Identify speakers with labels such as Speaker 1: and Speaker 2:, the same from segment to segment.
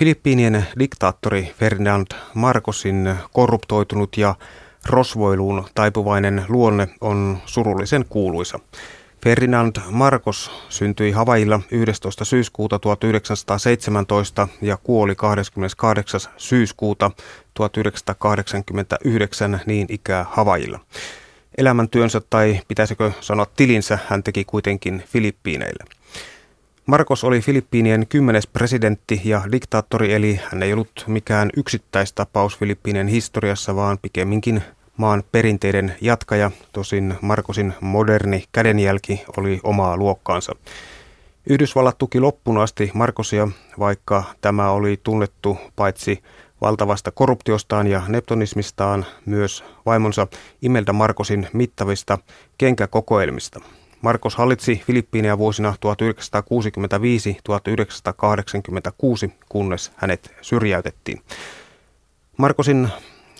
Speaker 1: Filippiinien diktaattori Ferdinand Marcosin korruptoitunut ja rosvoiluun taipuvainen luonne on surullisen kuuluisa. Ferdinand Marcos syntyi Havailla 11. syyskuuta 1917 ja kuoli 28. syyskuuta 1989 niin ikää Havailla. Elämäntyönsä tai pitäisikö sanoa tilinsä hän teki kuitenkin Filippiineille. Marcos oli Filippiinien kymmenes presidentti ja diktaattori, eli hän ei ollut mikään yksittäistapaus Filippiinien historiassa, vaan pikemminkin maan perinteiden jatkaja. Tosin Marcosin moderni kädenjälki oli omaa luokkaansa. Yhdysvallat tuki loppuun asti Marcosia, vaikka tämä oli tunnettu paitsi valtavasta korruptiostaan ja neptonismistaan, myös vaimonsa Imelda Marcosin mittavista kenkäkokoelmista. Marcos hallitsi Filippiinejä vuosina 1965-1986, kunnes hänet syrjäytettiin. Marcosin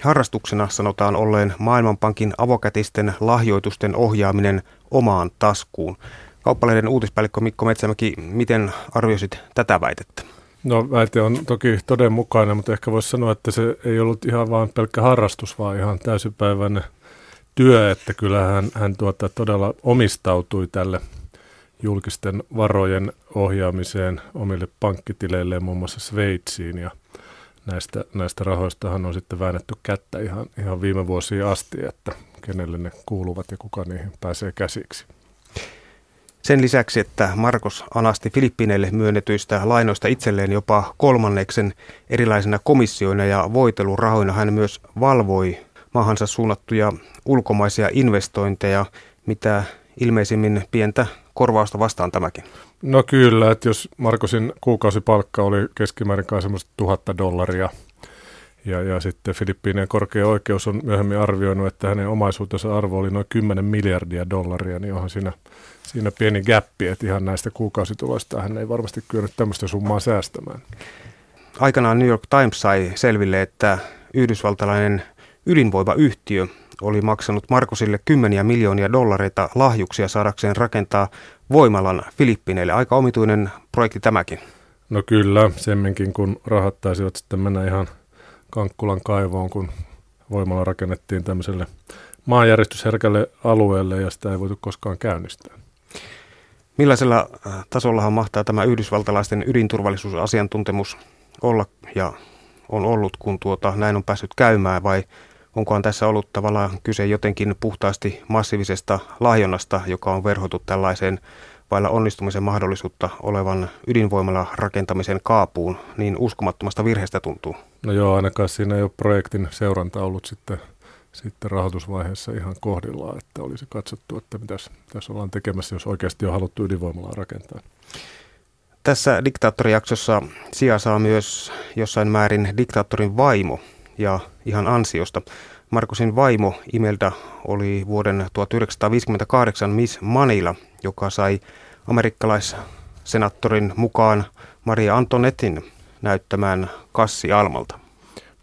Speaker 1: harrastuksena sanotaan olleen Maailmanpankin avokätisten lahjoitusten ohjaaminen omaan taskuun. Kauppalehden uutispäällikkö Mikko Metsämäki, miten arvioisit tätä väitettä?
Speaker 2: No väite on toki todenmukainen, mutta ehkä voisi sanoa, että se ei ollut ihan vain pelkkä harrastus, vaan ihan täysipäiväinen työ, että kyllähän hän, tuota, todella omistautui tälle julkisten varojen ohjaamiseen omille pankkitileilleen muun muassa Sveitsiin ja näistä, näistä rahoistahan on sitten väännetty kättä ihan, ihan viime vuosia asti, että kenelle ne kuuluvat ja kuka niihin pääsee käsiksi.
Speaker 1: Sen lisäksi, että Marcos anasti Filippiineille myönnetyistä lainoista itselleen jopa kolmanneksen erilaisina komissioina ja voitelurahoina, hän myös valvoi maahansa suunnattuja ulkomaisia investointeja, mitä ilmeisimmin pientä korvausta vastaan tämäkin.
Speaker 2: No kyllä, että jos Markosin kuukausipalkka oli keskimäärin kai semmoista tuhatta dollaria, ja, ja sitten Filippiinien korkea oikeus on myöhemmin arvioinut, että hänen omaisuutensa arvo oli noin 10 miljardia dollaria, niin onhan siinä, siinä pieni gappi, että ihan näistä kuukausituloista hän ei varmasti kyennyt tämmöistä summaa säästämään.
Speaker 1: Aikanaan New York Times sai selville, että yhdysvaltalainen ydinvoimayhtiö oli maksanut Markosille kymmeniä miljoonia dollareita lahjuksia saadakseen rakentaa voimalan Filippiineille. Aika omituinen projekti tämäkin.
Speaker 2: No kyllä, semminkin kun rahat taisivat sitten mennä ihan Kankkulan kaivoon, kun voimalla rakennettiin tämmöiselle maanjäristysherkälle alueelle ja sitä ei voitu koskaan käynnistää.
Speaker 1: Millaisella äh, tasollahan mahtaa tämä yhdysvaltalaisten ydinturvallisuusasiantuntemus olla ja on ollut, kun tuota, näin on päässyt käymään vai onkohan tässä ollut tavallaan kyse jotenkin puhtaasti massiivisesta lahjonnasta, joka on verhotu tällaiseen vailla onnistumisen mahdollisuutta olevan ydinvoimalla rakentamisen kaapuun, niin uskomattomasta virheestä tuntuu.
Speaker 2: No joo, ainakaan siinä ei ole projektin seuranta ollut sitten, sitten rahoitusvaiheessa ihan kohdillaan, että olisi katsottu, että mitäs tässä ollaan tekemässä, jos oikeasti on haluttu ydinvoimalla rakentaa.
Speaker 1: Tässä diktaattorijaksossa sija saa myös jossain määrin diktaattorin vaimo ja ihan ansiosta. Markusin vaimo Imelda oli vuoden 1958 Miss Manila, joka sai amerikkalaissenattorin mukaan Maria Antonettin näyttämään Kassi Almalta.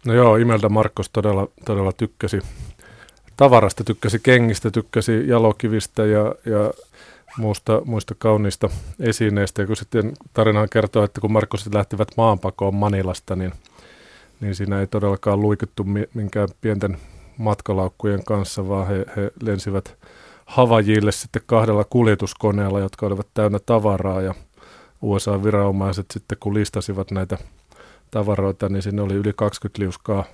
Speaker 2: No joo, Imelda Markos todella, todella tykkäsi tavarasta, tykkäsi kengistä, tykkäsi jalokivistä ja, ja muusta, muista kauniista esineistä. Ja kun sitten tarina kertoo, että kun Markosit lähtivät maanpakoon Manilasta, niin, niin siinä ei todellakaan luikittu minkään pienten matkalaukkujen kanssa, vaan he, he lensivät Havajille sitten kahdella kuljetuskoneella, jotka olivat täynnä tavaraa ja USA-viranomaiset sitten kun listasivat näitä tavaroita, niin sinne oli yli 20 liuskaa,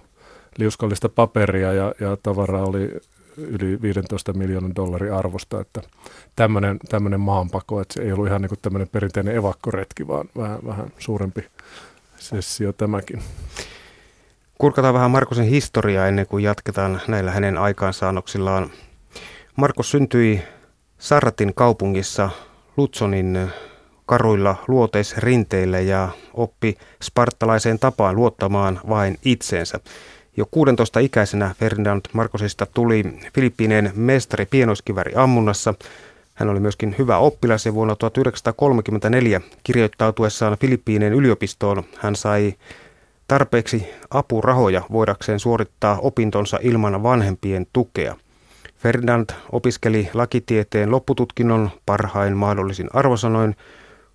Speaker 2: liuskallista paperia ja, ja tavaraa oli yli 15 miljoonan dollarin arvosta, että tämmöinen maanpako, että se ei ollut ihan niin kuin tämmöinen perinteinen evakkoretki, vaan vähän, vähän suurempi sessio tämäkin.
Speaker 1: Kurkataan vähän Markosen historiaa ennen kuin jatketaan näillä hänen aikaansaannoksillaan. Markus syntyi Sarratin kaupungissa Lutsonin karuilla luoteisrinteillä ja oppi spartalaiseen tapaan luottamaan vain itseensä. Jo 16 ikäisenä Ferdinand Markosista tuli Filippiineen mestari pienoiskiväri ammunnassa. Hän oli myöskin hyvä oppilas ja vuonna 1934 kirjoittautuessaan Filippiineen yliopistoon hän sai tarpeeksi apurahoja voidakseen suorittaa opintonsa ilman vanhempien tukea. Ferdinand opiskeli lakitieteen loppututkinnon parhain mahdollisin arvosanoin,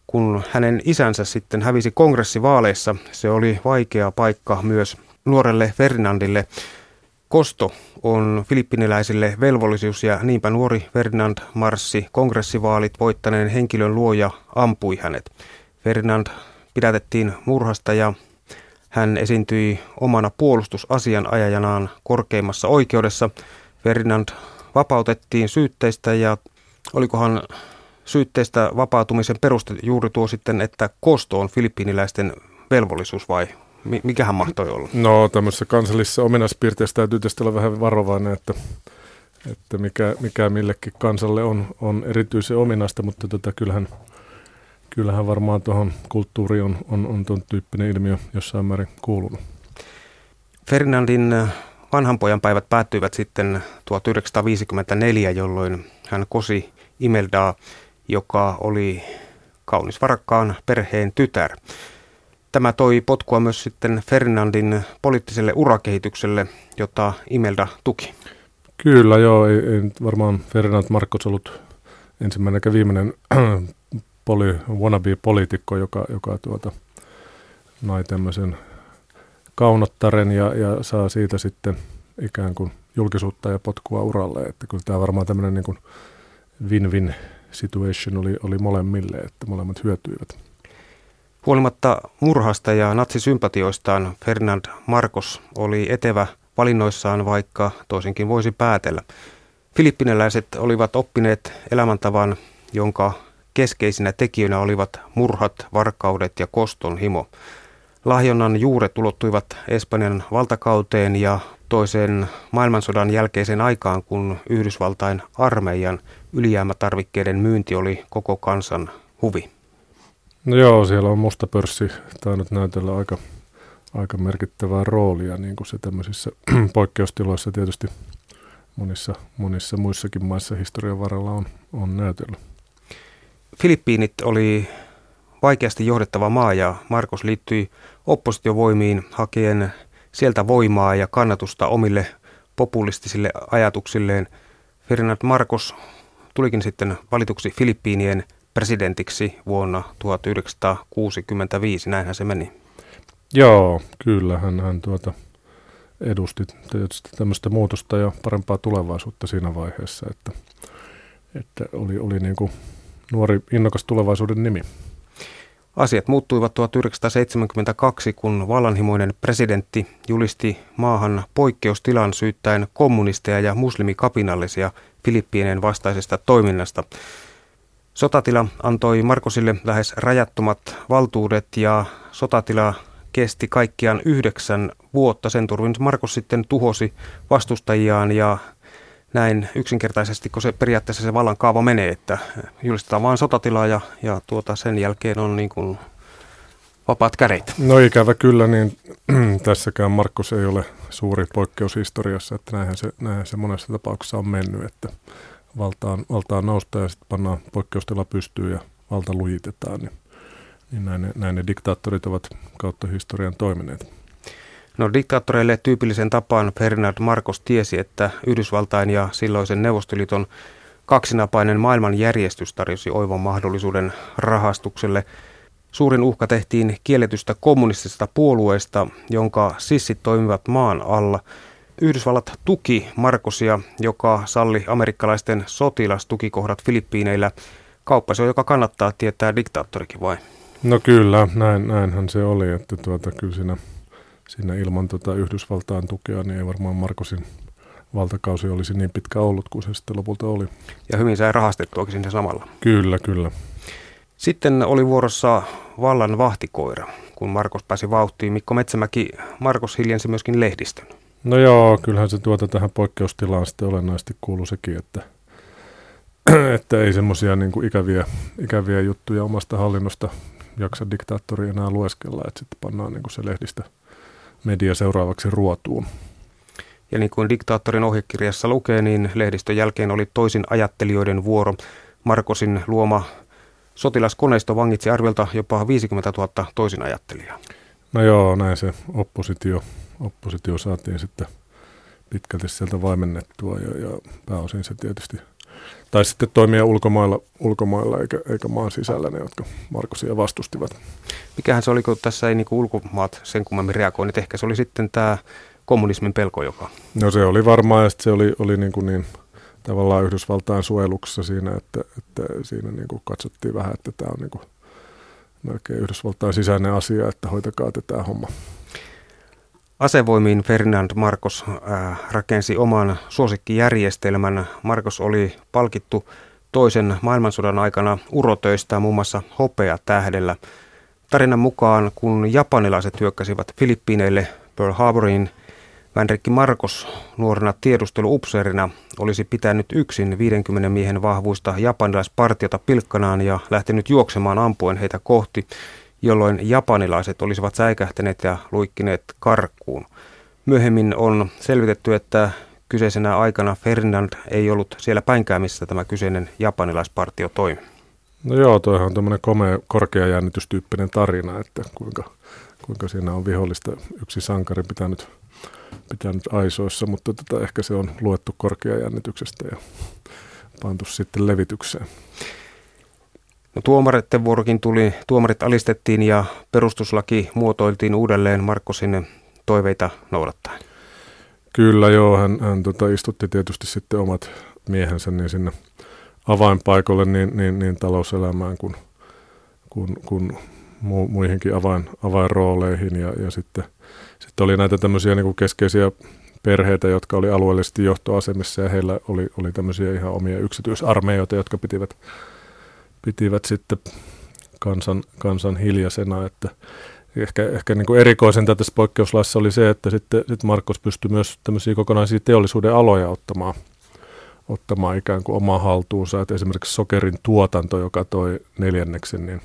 Speaker 1: kun hänen isänsä sitten hävisi kongressivaaleissa, se oli vaikea paikka myös nuorelle Ferdinandille. Kosto on filippiniläisille velvollisuus ja niinpä nuori Ferdinand marssi kongressivaalit voittaneen henkilön luoja ampui hänet. Ferdinand pidätettiin murhasta ja hän esiintyi omana puolustusasianajajanaan korkeimmassa oikeudessa. Ferdinand vapautettiin syytteistä ja olikohan syytteistä vapautumisen peruste juuri tuo sitten, että kosto on filippiiniläisten velvollisuus vai mikähän mahtoi olla?
Speaker 2: No tämmöisessä kansallisessa ominaispiirteessä täytyy tietysti olla vähän varovainen, että, että mikä, mikä millekin kansalle on, on erityisen ominaista, mutta tota, kyllähän, kyllähän varmaan tuohon kulttuuriin on, on, on tuon tyyppinen ilmiö jossain määrin kuulunut.
Speaker 1: Ferdinandin äh, vanhan pojan päivät päättyivät sitten 1954, jolloin hän kosi Imeldaa, joka oli kaunis varakkaan perheen tytär. Tämä toi potkua myös sitten Ferdinandin poliittiselle urakehitykselle, jota Imelda tuki.
Speaker 2: Kyllä joo, ei, ei varmaan Ferdinand Marcos ollut ensimmäinen eikä viimeinen poli, wannabe-poliitikko, joka, joka tuota, nai tämmöisen kaunottaren ja, ja saa siitä sitten ikään kuin julkisuutta ja potkua uralle. Että kyllä tämä varmaan tämmöinen niin kuin win-win situation oli, oli molemmille, että molemmat hyötyivät.
Speaker 1: Huolimatta murhasta ja natsisympatioistaan Ferdinand Marcos oli etevä valinnoissaan, vaikka toisinkin voisi päätellä. Filippinäläiset olivat oppineet elämäntavan, jonka keskeisinä tekijöinä olivat murhat, varkaudet ja koston himo. Lahjonnan juuret ulottuivat Espanjan valtakauteen ja toisen maailmansodan jälkeiseen aikaan, kun Yhdysvaltain armeijan ylijäämätarvikkeiden myynti oli koko kansan huvi.
Speaker 2: No joo, siellä on musta pörssi tainnut näytellä aika, aika merkittävää roolia niin kuin se tämmöisissä poikkeustiloissa tietysti monissa, monissa muissakin maissa historian varrella on, on näytellyt.
Speaker 1: Filippiinit oli vaikeasti johdettava maa ja Markus liittyi oppositiovoimiin hakien sieltä voimaa ja kannatusta omille populistisille ajatuksilleen. Ferdinand Marcos tulikin sitten valituksi Filippiinien presidentiksi vuonna 1965, näinhän se meni.
Speaker 2: Joo, kyllä, hän, hän tuota, edusti tietysti tämmöistä muutosta ja parempaa tulevaisuutta siinä vaiheessa, että, että oli, oli niin kuin nuori innokas tulevaisuuden nimi.
Speaker 1: Asiat muuttuivat 1972, kun vallanhimoinen presidentti julisti maahan poikkeustilan syyttäen kommunisteja ja muslimikapinallisia Filippiineen vastaisesta toiminnasta. Sotatila antoi Markosille lähes rajattomat valtuudet ja sotatila kesti kaikkiaan yhdeksän vuotta. Sen turvin Markos sitten tuhosi vastustajiaan ja näin yksinkertaisesti, kun se periaatteessa se vallan kaava menee, että julistetaan vain sotatilaa ja, ja tuota, sen jälkeen on niin kuin vapaat kädet.
Speaker 2: No ikävä kyllä, niin tässäkään Markus ei ole suuri poikkeus historiassa, että näinhän se, näinhän se monessa tapauksessa on mennyt, että valtaan, valtaan nousta ja sitten pannaan poikkeustila pystyyn ja valta lujitetaan, niin, niin näin, ne, näin ne diktaattorit ovat kautta historian toimineet.
Speaker 1: No diktaattoreille tyypillisen tapaan Ferdinand Marcos tiesi, että Yhdysvaltain ja silloisen Neuvostoliiton kaksinapainen maailmanjärjestys tarjosi oivan mahdollisuuden rahastukselle. Suurin uhka tehtiin kielletystä kommunistisesta puolueesta, jonka sissit toimivat maan alla. Yhdysvallat tuki Markosia, joka salli amerikkalaisten sotilastukikohdat Filippiineillä. Kauppa se on, joka kannattaa tietää diktaattorikin vai?
Speaker 2: No kyllä, näin, näinhän se oli, että tuota, kyllä siinä siinä ilman tota Yhdysvaltain tukea, niin ei varmaan Markosin valtakausi olisi niin pitkä ollut kuin se sitten lopulta oli.
Speaker 1: Ja hyvin sai rahastettuakin sinne samalla.
Speaker 2: Kyllä, kyllä.
Speaker 1: Sitten oli vuorossa vallan vahtikoira. Kun Markos pääsi vauhtiin, Mikko Metsämäki, Markos hiljensi myöskin lehdistön.
Speaker 2: No joo, kyllähän se tuota tähän poikkeustilaan sitten olennaisesti kuuluu sekin, että, että ei semmoisia niin ikäviä, ikäviä juttuja omasta hallinnosta jaksa diktaattori enää lueskella, että sitten pannaan niin kuin se lehdistö – media seuraavaksi ruotuun.
Speaker 1: Ja niin kuin diktaattorin ohjekirjassa lukee, niin lehdistön jälkeen oli toisin ajattelijoiden vuoro. Markosin luoma sotilaskoneisto vangitsi arviolta jopa 50 000 toisin ajattelijaa.
Speaker 2: No joo, näin se oppositio, oppositio saatiin sitten pitkälti sieltä vaimennettua ja, ja pääosin se tietysti tai sitten toimia ulkomailla, ulkomailla eikä, eikä maan sisällä ne, jotka Markosia vastustivat.
Speaker 1: Mikähän se oli, kun tässä ei niin ulkomaat sen kummemmin reagoinnit, ehkä se oli sitten tämä kommunismin pelko, joka...
Speaker 2: No se oli varmaan, ja se oli, oli niin, kuin niin tavallaan Yhdysvaltain suojeluksessa siinä, että, että siinä niin kuin katsottiin vähän, että tämä on niin kuin melkein Yhdysvaltain sisäinen asia, että hoitakaa tätä homma.
Speaker 1: Asevoimiin Ferdinand Marcos äh, rakensi oman suosikkijärjestelmän. Marcos oli palkittu toisen maailmansodan aikana urotöistä muun muassa hopea tähdellä. Tarinan mukaan, kun japanilaiset hyökkäsivät Filippiineille Pearl Harboriin, Vänrikki Marcos nuorena tiedusteluupseerina olisi pitänyt yksin 50 miehen vahvuista japanilaispartiota pilkkanaan ja lähtenyt juoksemaan ampuen heitä kohti – jolloin japanilaiset olisivat säikähtäneet ja luikkineet karkkuun. Myöhemmin on selvitetty, että kyseisenä aikana Ferdinand ei ollut siellä päinkään, missä tämä kyseinen japanilaispartio toimi.
Speaker 2: No joo, toihan on tämmöinen komea, korkea jännitystyyppinen tarina, että kuinka, kuinka siinä on vihollista yksi sankari pitänyt, pitänyt aisoissa, mutta tota, ehkä se on luettu jännityksestä ja pantu sitten levitykseen.
Speaker 1: No, tuomaritten vuorokin tuli, tuomarit alistettiin ja perustuslaki muotoiltiin uudelleen Markkosin toiveita noudattaen.
Speaker 2: Kyllä joo, hän, hän tota, istutti tietysti sitten omat miehensä niin sinne avainpaikalle niin, niin, niin talouselämään kuin, kuin, kuin mu, muihinkin avain, avainrooleihin ja, ja sitten, sitten oli näitä tämmöisiä niin kuin keskeisiä perheitä, jotka oli alueellisesti johtoasemissa ja heillä oli, oli tämmöisiä ihan omia yksityisarmeijoita, jotka pitivät pitivät sitten kansan, kansan hiljaisena, että ehkä, ehkä niin kuin erikoisinta tässä poikkeuslaissa oli se, että sitten, sitten Markus pystyi myös tämmöisiä kokonaisia teollisuuden aloja ottamaan, ottamaan ikään kuin omaa haltuunsa, että esimerkiksi sokerin tuotanto, joka toi neljänneksen niin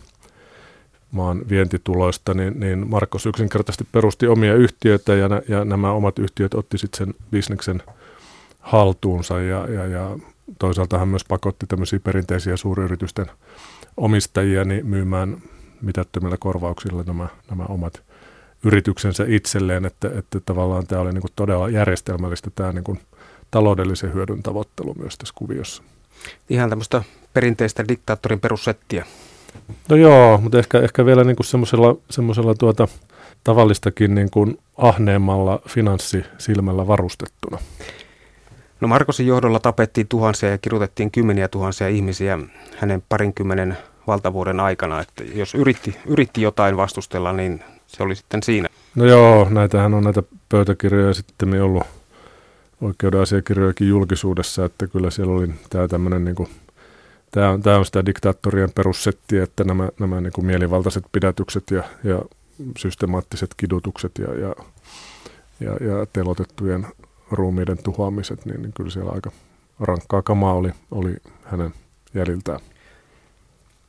Speaker 2: maan vientituloista, niin, niin Markus yksinkertaisesti perusti omia yhtiöitä ja, ja nämä omat yhtiöt otti sitten sen bisneksen haltuunsa ja, ja, ja toisaalta hän myös pakotti tämmöisiä perinteisiä suuryritysten omistajia niin myymään mitättömillä korvauksilla nämä, nämä omat yrityksensä itselleen, että, että tavallaan tämä oli niin kuin todella järjestelmällistä tämä niin kuin taloudellisen hyödyn tavoittelu myös tässä kuviossa.
Speaker 1: Ihan tämmöistä perinteistä diktaattorin perussettiä.
Speaker 2: No joo, mutta ehkä, ehkä vielä niin kuin semmoisella, semmoisella tuota, tavallistakin niin kuin ahneemmalla finanssisilmällä varustettuna.
Speaker 1: No Markosin johdolla tapettiin tuhansia ja kidutettiin kymmeniä tuhansia ihmisiä hänen parinkymmenen valtavuoden aikana. Että jos yritti, yritti jotain vastustella, niin se oli sitten siinä.
Speaker 2: No joo, näitähän on näitä pöytäkirjoja sitten ollut oikeuden asiakirjojakin julkisuudessa, että kyllä siellä oli tämä tämmöinen niin kuin, tämä on, tämä on sitä diktaattorien perussettiä, että nämä, nämä niin kuin mielivaltaiset pidätykset ja, ja systemaattiset kidutukset ja, ja, ja, ja telotettujen ruumiiden tuhoamiset, niin, niin kyllä siellä aika rankkaa kamaa oli, oli hänen jäljiltään.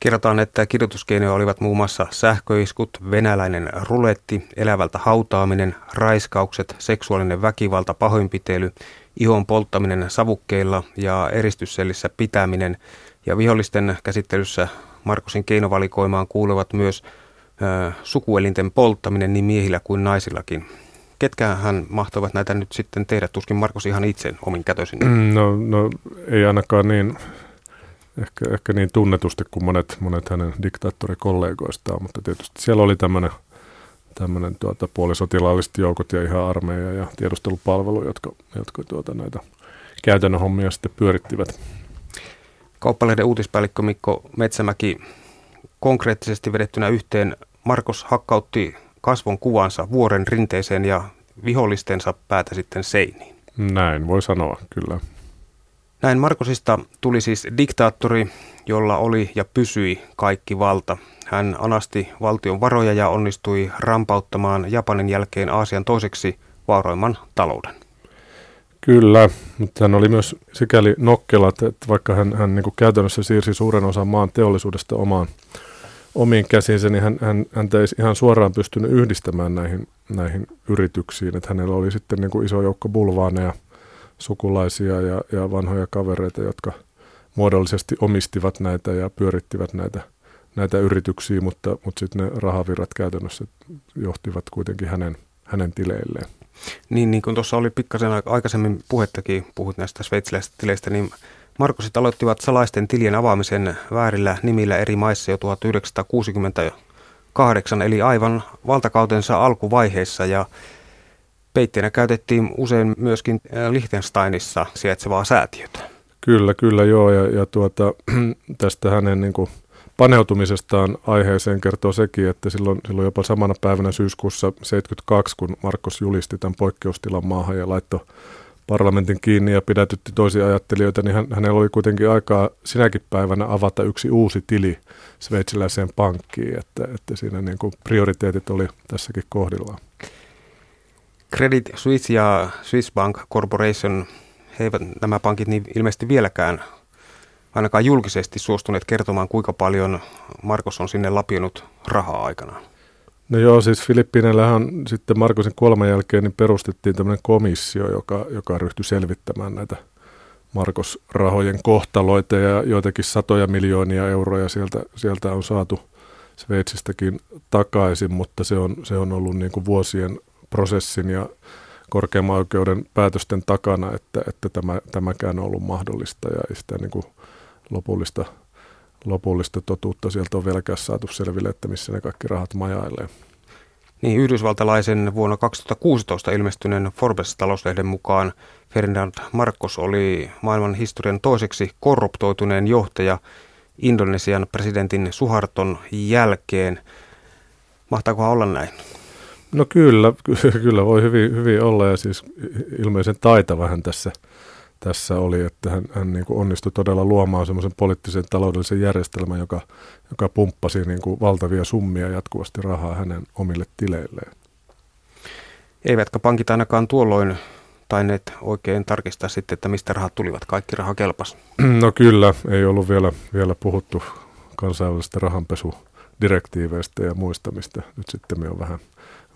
Speaker 1: Kerrotaan, että kidutuskeinoja olivat muun muassa sähköiskut, venäläinen ruletti, elävältä hautaaminen, raiskaukset, seksuaalinen väkivalta, pahoinpitely, ihon polttaminen savukkeilla ja eristyssellissä pitäminen. Ja vihollisten käsittelyssä Markusin keinovalikoimaan kuuluvat myös ö, sukuelinten polttaminen niin miehillä kuin naisillakin ketkä hän mahtoivat näitä nyt sitten tehdä? Tuskin Markus ihan itse omin kätöisin.
Speaker 2: Mm, no, no ei ainakaan niin, ehkä, ehkä niin tunnetusti kuin monet, monet hänen diktaattorikollegoistaan, mutta tietysti siellä oli tämmöinen tämmöinen tuota, puolisotilaalliset joukot ja ihan armeija ja tiedustelupalvelu, jotka, jotka tuota, näitä käytännön hommia sitten pyörittivät.
Speaker 1: Kauppalehden uutispäällikkö Mikko Metsämäki konkreettisesti vedettynä yhteen Markos hakkautti kasvon kuvansa vuoren rinteeseen ja vihollistensa päätä sitten seiniin.
Speaker 2: Näin voi sanoa, kyllä.
Speaker 1: Näin Markosista tuli siis diktaattori, jolla oli ja pysyi kaikki valta. Hän anasti valtion varoja ja onnistui rampauttamaan Japanin jälkeen Aasian toiseksi vauraimman talouden.
Speaker 2: Kyllä, mutta hän oli myös sikäli nokkela, että vaikka hän, hän niin käytännössä siirsi suuren osan maan teollisuudesta omaan omiin käsiinsä, niin hän, hän, häntä ei ihan suoraan pystynyt yhdistämään näihin, näihin yrityksiin. Että hänellä oli sitten niin kuin iso joukko bulvaaneja, sukulaisia ja, ja vanhoja kavereita, jotka muodollisesti omistivat näitä ja pyörittivät näitä, näitä yrityksiä, mutta, mutta sitten ne rahavirrat käytännössä johtivat kuitenkin hänen, hänen tileilleen.
Speaker 1: Niin, niin kuin tuossa oli pikkasen aikaisemmin puhettakin, puhut näistä sveitsiläisistä tileistä, niin Markosit aloittivat salaisten tilien avaamisen väärillä nimillä eri maissa jo 1968, eli aivan valtakautensa alkuvaiheessa ja peitteenä käytettiin usein myöskin Liechtensteinissa sijaitsevaa säätiötä.
Speaker 2: Kyllä, kyllä joo, ja, ja tuota, tästä hänen niin kuin, paneutumisestaan aiheeseen kertoo sekin, että silloin, silloin jopa samana päivänä syyskuussa 72, kun Markos julisti tämän poikkeustilan maahan ja laittoi parlamentin kiinni ja pidätytti toisia ajattelijoita, niin hän, hänellä oli kuitenkin aikaa sinäkin päivänä avata yksi uusi tili sveitsiläiseen pankkiin, että, että siinä niin kuin prioriteetit oli tässäkin kohdillaan.
Speaker 1: Credit Suisse ja Swiss Bank Corporation, he eivät nämä pankit niin ilmeisesti vieläkään ainakaan julkisesti suostuneet kertomaan, kuinka paljon Markos on sinne lapionut rahaa aikanaan.
Speaker 2: No joo, siis Filippiineillähän sitten Markosin kuoleman jälkeen niin perustettiin tämmöinen komissio, joka, joka ryhtyi selvittämään näitä Markos-rahojen kohtaloita ja joitakin satoja miljoonia euroja sieltä, sieltä on saatu Sveitsistäkin takaisin, mutta se on, se on ollut niin kuin vuosien prosessin ja korkeamman oikeuden päätösten takana, että, että tämä, tämäkään on ollut mahdollista ja ei sitä niin kuin lopullista, lopullista totuutta sieltä on vieläkään saatu selville, että missä ne kaikki rahat majailee.
Speaker 1: Niin, yhdysvaltalaisen vuonna 2016 ilmestyneen Forbes-talouslehden mukaan Ferdinand Marcos oli maailman historian toiseksi korruptoituneen johtaja Indonesian presidentin Suharton jälkeen. Mahtaakohan olla näin?
Speaker 2: No kyllä, kyllä voi hyvin, hyvin olla ja siis ilmeisen taitava hän tässä – tässä oli, että hän, hän niin kuin onnistui todella luomaan semmoisen poliittisen taloudellisen järjestelmän, joka, joka pumppasi niin kuin valtavia summia jatkuvasti rahaa hänen omille tileilleen.
Speaker 1: Eivätkä pankit ainakaan tuolloin taineet oikein tarkistaa sitten, että mistä rahat tulivat. Kaikki raha kelpas.
Speaker 2: No kyllä, ei ollut vielä, vielä puhuttu kansainvälisestä rahanpesudirektiiveistä ja muista, mistä nyt sitten me on vähän,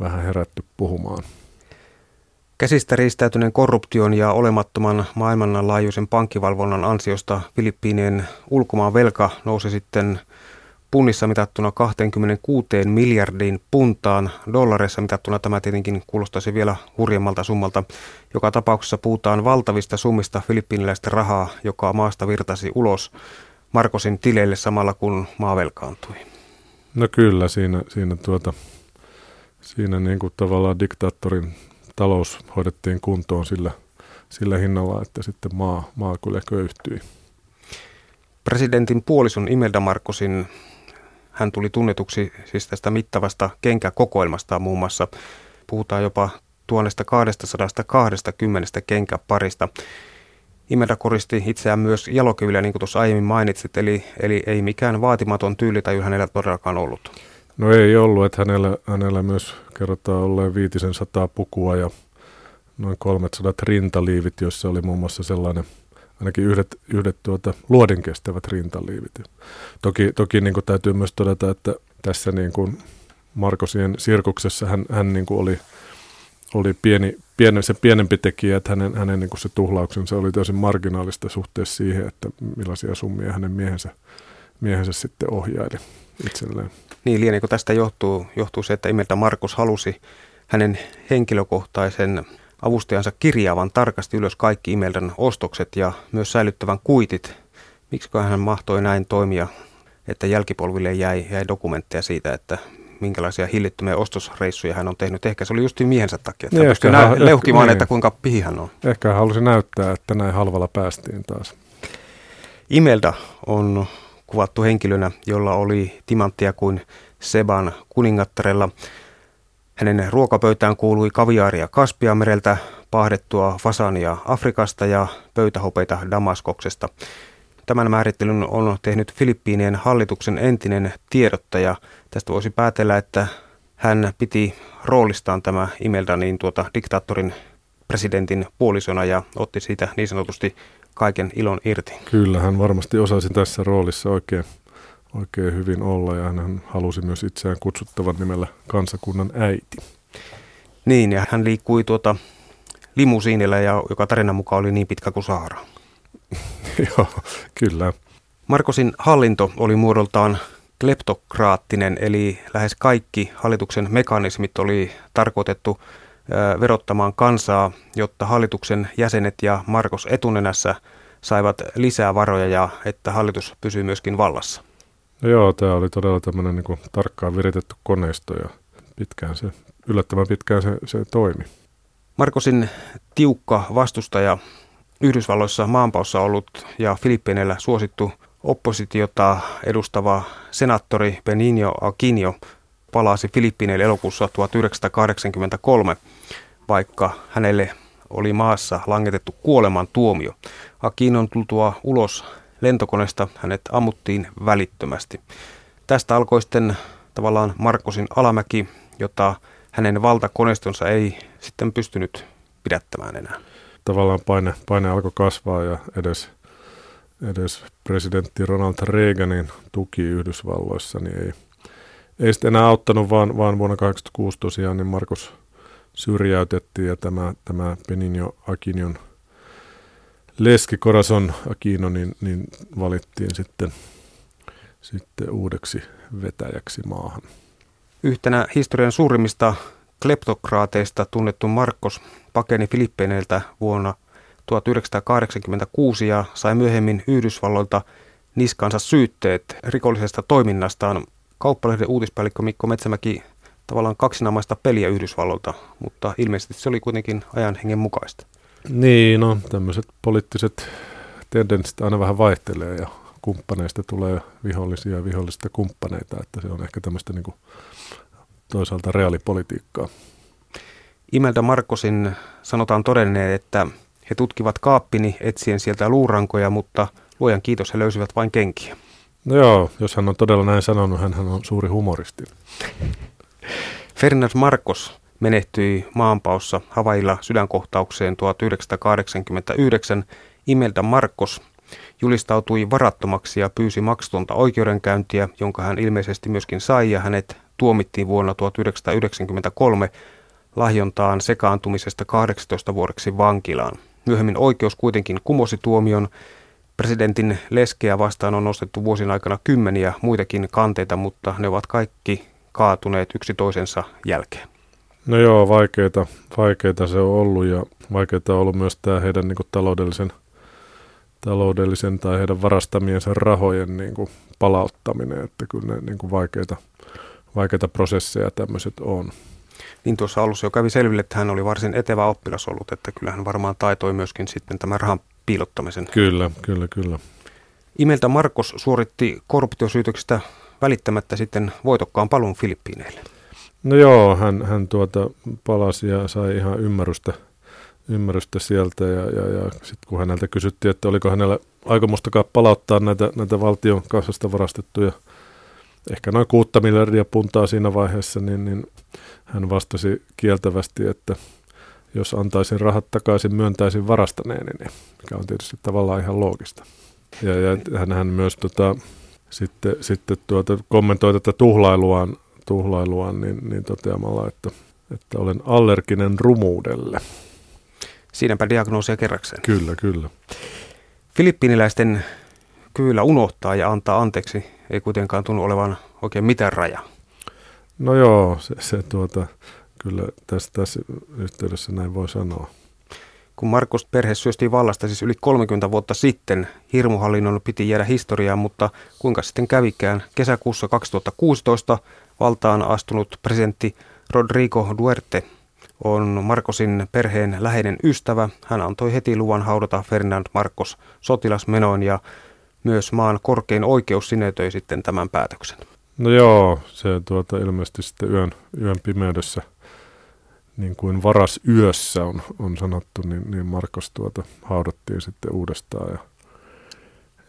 Speaker 2: vähän herätty puhumaan.
Speaker 1: Käsistä riistäytyneen korruption ja olemattoman maailmanlaajuisen pankkivalvonnan ansiosta Filippiinien ulkomaan velka nousi sitten punnissa mitattuna 26 miljardiin puntaan. Dollareissa mitattuna tämä tietenkin kuulostaisi vielä hurjemmalta summalta. Joka tapauksessa puhutaan valtavista summista filippiiniläistä rahaa, joka maasta virtasi ulos Markosin tileille samalla kun maa velkaantui.
Speaker 2: No kyllä, siinä, siinä, tuota, siinä niin kuin tavallaan diktaattorin talous hoidettiin kuntoon sillä, sillä hinnalla, että sitten maa, maa kyllä köyhtyi.
Speaker 1: Presidentin puolison Imelda Markosin, hän tuli tunnetuksi siis tästä mittavasta kenkäkokoelmasta muun muassa. Puhutaan jopa 1220 kenkäparista. Imelda koristi itseään myös jalokivillä, niin kuin tuossa aiemmin mainitsit, eli, eli ei mikään vaatimaton tyyli tai hänellä todellakaan ollut.
Speaker 2: No ei ollut, että hänellä, hänellä myös kerrotaan olleen viitisen sataa pukua ja noin 300 rintaliivit, joissa oli muun muassa sellainen, ainakin yhdet, yhdet tuota, luodin kestävät rintaliivit. Toki, toki niin kuin täytyy myös todeta, että tässä niin kuin Markosien sirkuksessa hän, hän niin kuin oli, oli pieni, pieni, se pienempi tekijä, että hänen, hänen niin kuin se tuhlauksensa oli täysin marginaalista suhteessa siihen, että millaisia summia hänen miehensä, miehensä sitten ohjaili itselleen.
Speaker 1: Niin, lieneekö tästä johtuu, johtuu se, että Imeltä Markus halusi hänen henkilökohtaisen avustajansa kirjaavan tarkasti ylös kaikki Imeldan ostokset ja myös säilyttävän kuitit. Miksi hän mahtoi näin toimia, että jälkipolville jäi, jäi dokumentteja siitä, että minkälaisia hillittömiä ostosreissuja hän on tehnyt. Ehkä se oli just miehensä takia, että niin, hän nä- leuhkimaan, niin. että kuinka pihi hän on.
Speaker 2: Ehkä hän halusi näyttää, että näin halvalla päästiin taas.
Speaker 1: Imelda on kuvattu henkilönä, jolla oli timanttia kuin Seban kuningattarella. Hänen ruokapöytään kuului kaviaaria Kaspiamereltä, pahdettua fasania Afrikasta ja pöytähopeita Damaskoksesta. Tämän määrittelyn on tehnyt Filippiinien hallituksen entinen tiedottaja. Tästä voisi päätellä, että hän piti roolistaan tämä Imelda niin tuota diktaattorin presidentin puolisona ja otti siitä niin sanotusti kaiken ilon irti.
Speaker 2: Kyllä, hän varmasti osasi tässä roolissa oikein, oikein hyvin olla ja hän halusi myös itseään kutsuttavan nimellä kansakunnan äiti.
Speaker 1: Niin, ja hän liikkui tuota limusiinilla, ja joka tarinan mukaan oli niin pitkä kuin Saara.
Speaker 2: Joo, kyllä.
Speaker 1: Markosin hallinto oli muodoltaan kleptokraattinen, eli lähes kaikki hallituksen mekanismit oli tarkoitettu verottamaan kansaa, jotta hallituksen jäsenet ja Markos etunenässä saivat lisää varoja ja että hallitus pysyy myöskin vallassa.
Speaker 2: No joo, tämä oli todella tämmöinen niin tarkkaan viritetty koneisto ja pitkään se, yllättävän pitkään se, se toimi.
Speaker 1: Markosin tiukka vastustaja Yhdysvalloissa maanpaussa ollut ja Filippiineillä suosittu oppositiota edustava senaattori Benigno Aquino palasi Filippiineille elokuussa 1983, vaikka hänelle oli maassa langetettu kuoleman tuomio. Aquinon tultua ulos lentokoneesta hänet ammuttiin välittömästi. Tästä alkoi sitten tavallaan Markosin alamäki, jota hänen valtakoneistonsa ei sitten pystynyt pidättämään enää.
Speaker 2: Tavallaan paine, paine alkoi kasvaa ja edes, edes presidentti Ronald Reaganin tuki Yhdysvalloissa niin ei, ei sitten enää auttanut, vaan, vaan vuonna 1986 tosiaan niin Markus syrjäytettiin ja tämä, tämä Benigno Aquinion leski Corazon Aquino niin, niin valittiin sitten, sitten uudeksi vetäjäksi maahan.
Speaker 1: Yhtenä historian suurimmista kleptokraateista tunnettu Marcos pakeni Filippeineiltä vuonna 1986 ja sai myöhemmin Yhdysvalloilta niskansa syytteet rikollisesta toiminnastaan. Kauppalehden uutispäällikkö Mikko Metsämäki tavallaan kaksinaamaista peliä Yhdysvalloilta, mutta ilmeisesti se oli kuitenkin ajan hengen mukaista.
Speaker 2: Niin, no tämmöiset poliittiset tendenssit aina vähän vaihtelee ja kumppaneista tulee vihollisia ja vihollisista kumppaneita, että se on ehkä tämmöistä niin kuin toisaalta reaalipolitiikkaa.
Speaker 1: Imelda Markosin sanotaan todenneen, että he tutkivat kaappini etsien sieltä luurankoja, mutta luojan kiitos he löysivät vain kenkiä.
Speaker 2: No joo, jos hän on todella näin sanonut, hän on suuri humoristi.
Speaker 1: Ferdinand Marcos menehtyi maanpaussa Havailla sydänkohtaukseen 1989. Imelda Marcos julistautui varattomaksi ja pyysi maksutonta oikeudenkäyntiä, jonka hän ilmeisesti myöskin sai ja hänet tuomittiin vuonna 1993 lahjontaan sekaantumisesta 18 vuodeksi vankilaan. Myöhemmin oikeus kuitenkin kumosi tuomion. Presidentin leskeä vastaan on nostettu vuosien aikana kymmeniä muitakin kanteita, mutta ne ovat kaikki kaatuneet yksi toisensa jälkeen.
Speaker 2: No joo, vaikeita, vaikeita se on ollut ja vaikeita on ollut myös tämä heidän niin kuin, taloudellisen, taloudellisen tai heidän varastamiensa rahojen niin kuin, palauttaminen, että kyllä ne niin kuin, vaikeita, vaikeita prosesseja tämmöiset on.
Speaker 1: Niin tuossa alussa jo kävi selville, että hän oli varsin etevä oppilas ollut, että kyllä hän varmaan taitoi myöskin sitten tämän rahan piilottamisen.
Speaker 2: Kyllä, kyllä, kyllä.
Speaker 1: Imeltä Markos suoritti korruptiosyytöksistä välittämättä sitten voitokkaan palun Filippiineille.
Speaker 2: No joo, hän, hän tuota palasi ja sai ihan ymmärrystä, ymmärrystä sieltä ja, ja, ja sitten kun häneltä kysyttiin, että oliko hänellä aikomustakaan palauttaa näitä, näitä valtion kassasta varastettuja ehkä noin kuutta miljardia puntaa siinä vaiheessa, niin, niin hän vastasi kieltävästi, että jos antaisin rahat takaisin, myöntäisin varastaneeni, niin mikä on tietysti tavallaan ihan loogista. Ja, ja hän, hän myös tota, sitten, sitten tuota, kommentoi tätä tuhlailuaan, tuhlailuaan niin, niin toteamalla, että, että olen allerginen rumuudelle.
Speaker 1: Siinäpä diagnoosia kerrakseen.
Speaker 2: Kyllä, kyllä.
Speaker 1: Filippiiniläisten kyllä unohtaa ja antaa anteeksi ei kuitenkaan tunnu olevan oikein mitään rajaa.
Speaker 2: No joo, se, se tuota, kyllä tässä, tässä yhteydessä näin voi sanoa.
Speaker 1: Kun Markus perhe syöstiin vallasta siis yli 30 vuotta sitten, hirmuhallinnon piti jäädä historiaan, mutta kuinka sitten kävikään? Kesäkuussa 2016 valtaan astunut presidentti Rodrigo Duerte on Markosin perheen läheinen ystävä. Hän antoi heti luvan haudata Ferdinand Marcos sotilasmenoin ja myös maan korkein oikeus sinetöi sitten tämän päätöksen.
Speaker 2: No joo, se tuota, ilmeisesti sitten yön, yön pimeydessä, niin kuin varas yössä on, on sanottu, niin, niin Markos tuota haudattiin sitten uudestaan ja,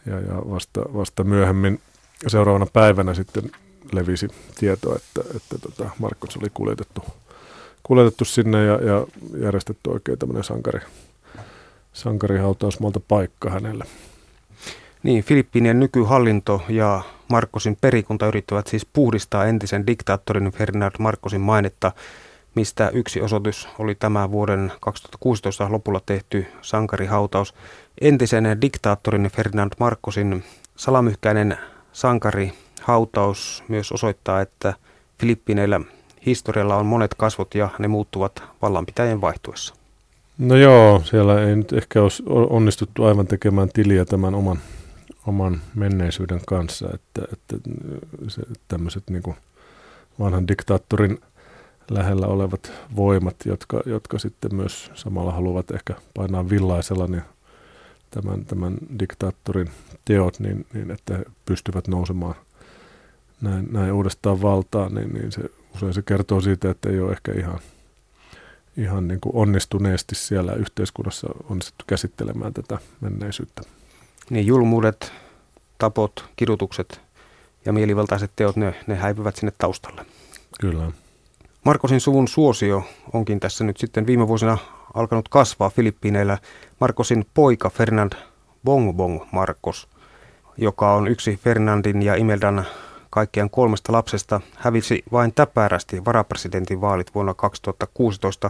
Speaker 2: ja, ja vasta, vasta myöhemmin seuraavana päivänä sitten levisi tieto, että, että tota Markos oli kuljetettu, kuljetettu sinne ja, ja järjestetty oikein tämmöinen sankari, sankarihautausmaalta paikka hänelle.
Speaker 1: Niin, Filippiinien nykyhallinto ja Markosin perikunta yrittävät siis puhdistaa entisen diktaattorin Ferdinand Markosin mainetta, mistä yksi osoitus oli tämä vuoden 2016 lopulla tehty sankarihautaus. Entisen diktaattorin Ferdinand Markosin salamyhkäinen sankarihautaus myös osoittaa, että Filippiineillä historialla on monet kasvot ja ne muuttuvat vallanpitäjien vaihtuessa.
Speaker 2: No joo, siellä ei nyt ehkä olisi onnistuttu aivan tekemään tiliä tämän oman, oman menneisyyden kanssa, että, että se, tämmöiset niin vanhan diktaattorin lähellä olevat voimat, jotka, jotka sitten myös samalla haluavat ehkä painaa villaisella niin tämän, tämän diktaattorin teot, niin, niin että he pystyvät nousemaan näin, näin uudestaan valtaan, niin, niin se, usein se kertoo siitä, että ei ole ehkä ihan, ihan niin kuin onnistuneesti siellä yhteiskunnassa onnistuttu käsittelemään tätä menneisyyttä.
Speaker 1: Niin julmuudet, tapot, kidutukset ja mielivaltaiset teot, ne, ne häipyvät sinne taustalle.
Speaker 2: Kyllä.
Speaker 1: Markosin suvun suosio onkin tässä nyt sitten viime vuosina alkanut kasvaa Filippiineillä. Markosin poika Fernand Bongbong Marcos, joka on yksi Fernandin ja Imeldan kaikkiaan kolmesta lapsesta, hävisi vain täpärästi varapresidentin vaalit vuonna 2016.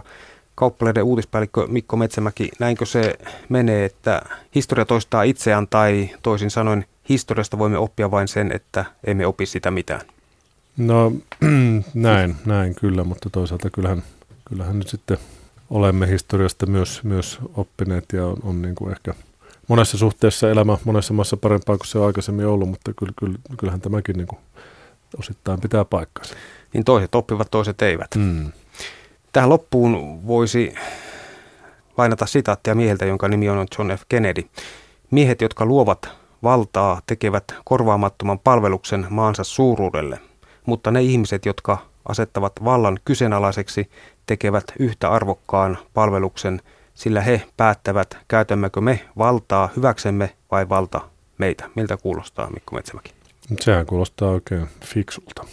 Speaker 1: Kauppaleiden uutispäällikkö Mikko Metsämäki, näinkö se menee, että historia toistaa itseään tai toisin sanoen historiasta voimme oppia vain sen, että emme opi sitä mitään?
Speaker 2: No näin, näin kyllä, mutta toisaalta kyllähän, kyllähän nyt sitten olemme historiasta myös, myös oppineet ja on, on niin kuin ehkä monessa suhteessa elämä monessa maassa parempaa kuin se on aikaisemmin ollut, mutta kyllä, kyllä, kyllähän tämäkin niin kuin osittain pitää paikkansa.
Speaker 1: Niin toiset oppivat, toiset eivät.
Speaker 2: Mm.
Speaker 1: Tähän loppuun voisi lainata sitaattia mieheltä, jonka nimi on John F. Kennedy. Miehet, jotka luovat valtaa, tekevät korvaamattoman palveluksen maansa suuruudelle – mutta ne ihmiset, jotka asettavat vallan kyseenalaiseksi, tekevät yhtä arvokkaan palveluksen, sillä he päättävät, käytämmekö me valtaa hyväksemme vai valta meitä. Miltä kuulostaa Mikko Metsämäki?
Speaker 2: Sehän kuulostaa oikein fiksulta.